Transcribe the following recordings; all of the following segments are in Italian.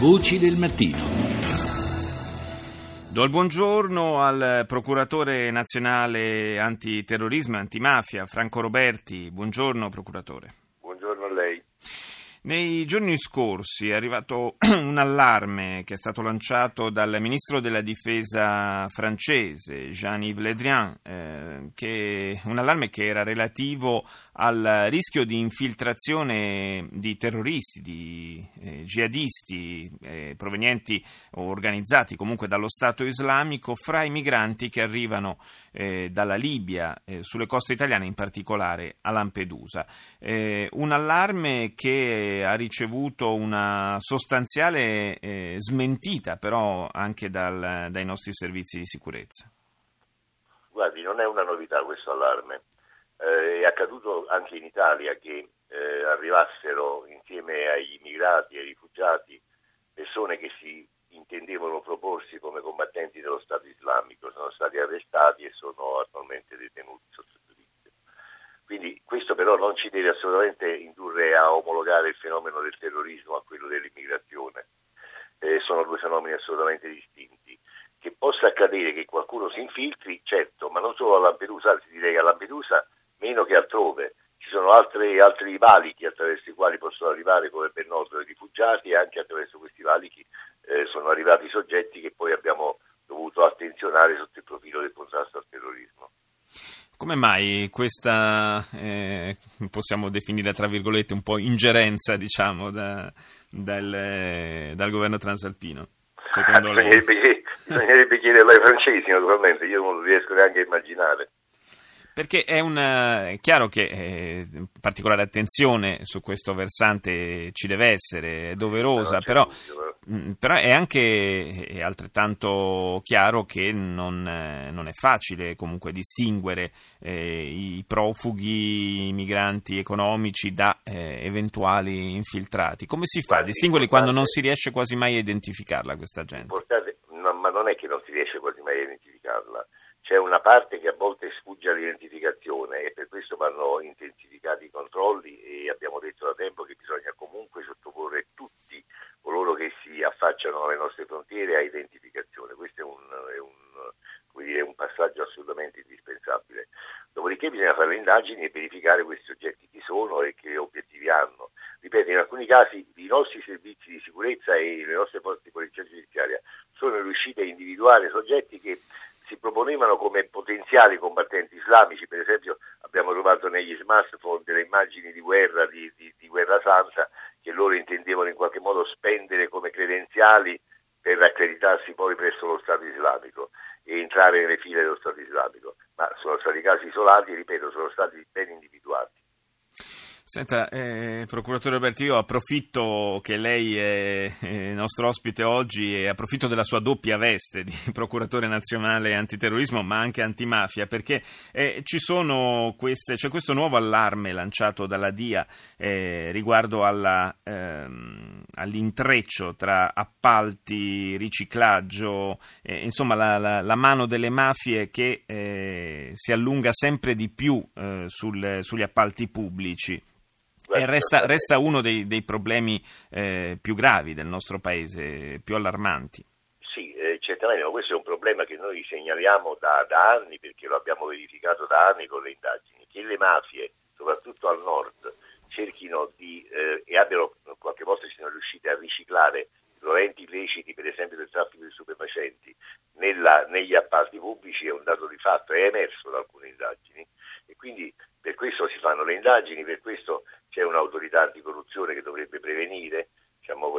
Voci del mattino. Do il buongiorno al procuratore nazionale antiterrorismo e antimafia Franco Roberti. Buongiorno procuratore. Buongiorno a lei. Nei giorni scorsi è arrivato un allarme che è stato lanciato dal ministro della difesa francese Jean-Yves Le Drian, eh, che, un allarme che era relativo al rischio di infiltrazione di terroristi, di eh, jihadisti eh, provenienti o organizzati comunque dallo Stato islamico fra i migranti che arrivano eh, dalla Libia eh, sulle coste italiane, in particolare a Lampedusa. Eh, un allarme che ha ricevuto una sostanziale eh, smentita però anche dal, dai nostri servizi di sicurezza. Guardi, non è una novità questo allarme eh, è accaduto anche in Italia che eh, arrivassero insieme agli immigrati e ai rifugiati persone che si intendevano proporsi come combattenti dello Stato islamico, sono stati arrestati e sono attualmente detenuti sotto. Quindi questo però non ci deve assolutamente indurre a omologare il fenomeno del terrorismo a quello dell'immigrazione. Eh, sono due fenomeni assolutamente distinti. Che possa accadere che qualcuno si infiltri, certo, ma non solo a Lampedusa, anzi direi a Lampedusa meno che altrove. Ci sono altri, altri valichi attraverso i quali possono arrivare, come ben noto, i rifugiati e anche attraverso questi valichi eh, sono arrivati soggetti che poi abbiamo dovuto attenzionare sotto il profilo del contrasto al terrorismo. Come mai questa, eh, possiamo definire tra virgolette, un po' ingerenza, diciamo, da, dal, dal governo transalpino? Secondo lei? Bisognerebbe, bisognerebbe chiederlo ai francesi, naturalmente, io non riesco neanche a immaginare. Perché è, una, è chiaro che eh, particolare attenzione su questo versante ci deve essere, è doverosa, però, mh, però, è anche è altrettanto chiaro che non, eh, non, è facile comunque distinguere eh, i profughi, i migranti economici da eh, eventuali infiltrati. Come si fa a distinguerli quando non si riesce quasi mai a identificarla questa gente? Ma non è che non si riesce quasi mai a identificarla c'è una parte che a volte sfugge all'identificazione e per questo vanno intensificati i controlli e abbiamo detto da tempo che bisogna comunque sottoporre tutti coloro che si affacciano alle nostre frontiere a identificazione. Questo è un, è un, dire, un passaggio assolutamente indispensabile. Dopodiché bisogna fare le indagini e verificare questi soggetti chi sono e che obiettivi hanno. Ripeto, in alcuni casi i nostri servizi di sicurezza e le nostre forze di polizia giudiziaria sono riusciti a individuare soggetti che si proponevano come potenziali combattenti islamici, per esempio abbiamo trovato negli smartphone delle immagini di guerra, di, di, di guerra santa, che loro intendevano in qualche modo spendere come credenziali per accreditarsi poi presso lo Stato islamico e entrare nelle file dello Stato islamico, ma sono stati casi isolati, ripeto, sono stati ben individuati. Senta, eh, procuratore Alberti, io approfitto che lei è, è nostro ospite oggi e approfitto della sua doppia veste di procuratore nazionale antiterrorismo ma anche antimafia perché eh, queste, c'è questo nuovo allarme lanciato dalla DIA eh, riguardo alla, ehm, all'intreccio tra appalti, riciclaggio, eh, insomma la, la, la, mano delle mafie che eh, si allunga sempre di più eh, sul, sugli appalti pubblici. E resta, resta uno dei, dei problemi eh, più gravi del nostro paese, più allarmanti. Sì, eh, certamente, ma questo è un problema che noi segnaliamo da, da, anni perché lo abbiamo verificato da anni con le indagini, che le mafie, soprattutto al nord, cerchino di eh, e abbiano qualche volta siano riuscite a riciclare proventi illeciti, per esempio del traffico di stupefacenti, nella, negli appalti pubblici è un dato di fatto, è emerso da alcune indagini e quindi per questo si fanno le indagini, per questo c'è un'autorità anticorruzione che dovrebbe prevenire diciamo,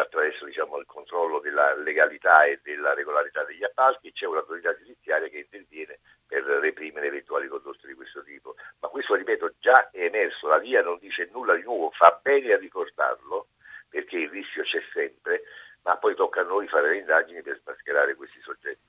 attraverso diciamo, il controllo della legalità e della regolarità degli appalti c'è un'autorità giudiziaria che interviene per reprimere eventuali condotte di questo tipo. Ma questo, ripeto, già è emerso, la via non dice nulla di nuovo, fa bene a ricordarlo perché il rischio c'è sempre, ma poi tocca a noi fare le indagini per smascherare questi soggetti.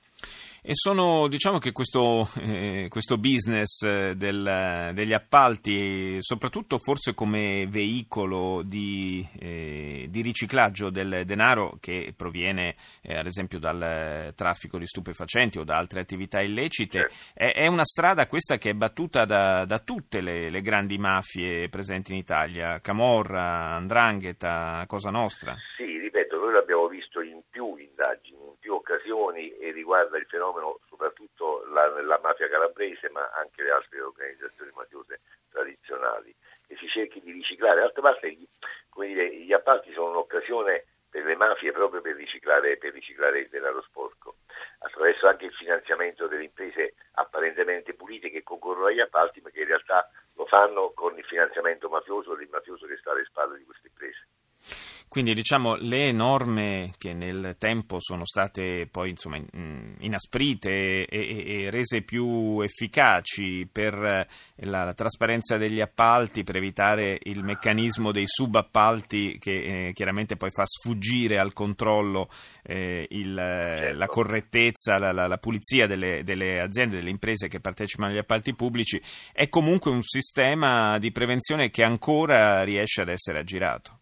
E sono, diciamo che questo, eh, questo business eh, del, degli appalti, soprattutto forse come veicolo di, eh, di riciclaggio del denaro che proviene eh, ad esempio dal traffico di stupefacenti o da altre attività illecite, è, è, una strada questa che è battuta da, da tutte le, le, grandi mafie presenti in Italia, Camorra, Andrangheta, Cosa Nostra? Sì, ripeto, noi l'abbiamo visto in più indagini, occasioni e riguarda il fenomeno soprattutto la, la mafia calabrese ma anche le altre organizzazioni mafiose tradizionali e si cerchi di riciclare. D'altra parte dire, gli appalti sono un'occasione per le mafie proprio per riciclare, per riciclare il denaro sporco, attraverso anche il finanziamento delle imprese apparentemente pulite che concorrono agli appalti ma che in realtà lo fanno con il finanziamento mafioso del mafioso che sta alle spalle di queste imprese. Quindi diciamo le norme che nel tempo sono state poi insomma, inasprite e, e, e rese più efficaci per la, la, trasparenza degli appalti, per evitare il meccanismo dei subappalti che eh, chiaramente poi fa sfuggire al controllo eh, il, certo. la correttezza, la, la, la pulizia delle, delle aziende, delle imprese che partecipano agli appalti pubblici, è comunque un sistema di prevenzione che ancora riesce ad essere aggirato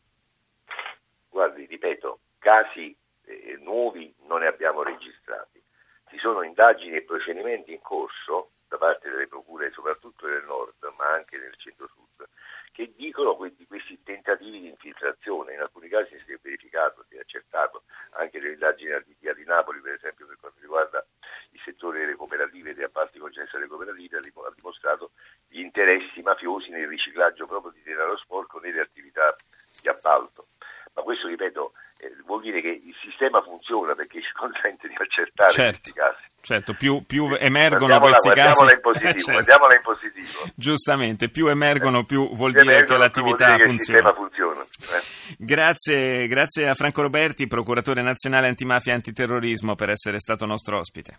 casi eh, nuovi non ne abbiamo registrati. Ci sono indagini e procedimenti in corso da parte delle procure, soprattutto del nord, ma anche del centro-sud, che dicono di questi tentativi di infiltrazione. In alcuni casi si è verificato, si è accertato anche nelle indagini di, di Napoli, per esempio, per quanto riguarda il settore delle cooperative e dei appalti concessi alle cooperative, ha dimostrato gli interessi mafiosi nel riciclaggio proprio di denaro sporco nelle attività di appalto. Ma questo, ripeto, eh, vuol dire che il sistema funziona perché ci consente di accertare certo, questi casi. Certo, più, più emergono questi casi. In positivo, eh, certo. in positivo. Giustamente, più emergono, più vuol dire emergono, che l'attività dire funziona. Che funziona. Eh. Grazie, grazie a Franco Roberti, procuratore nazionale antimafia e antiterrorismo, per essere stato nostro ospite.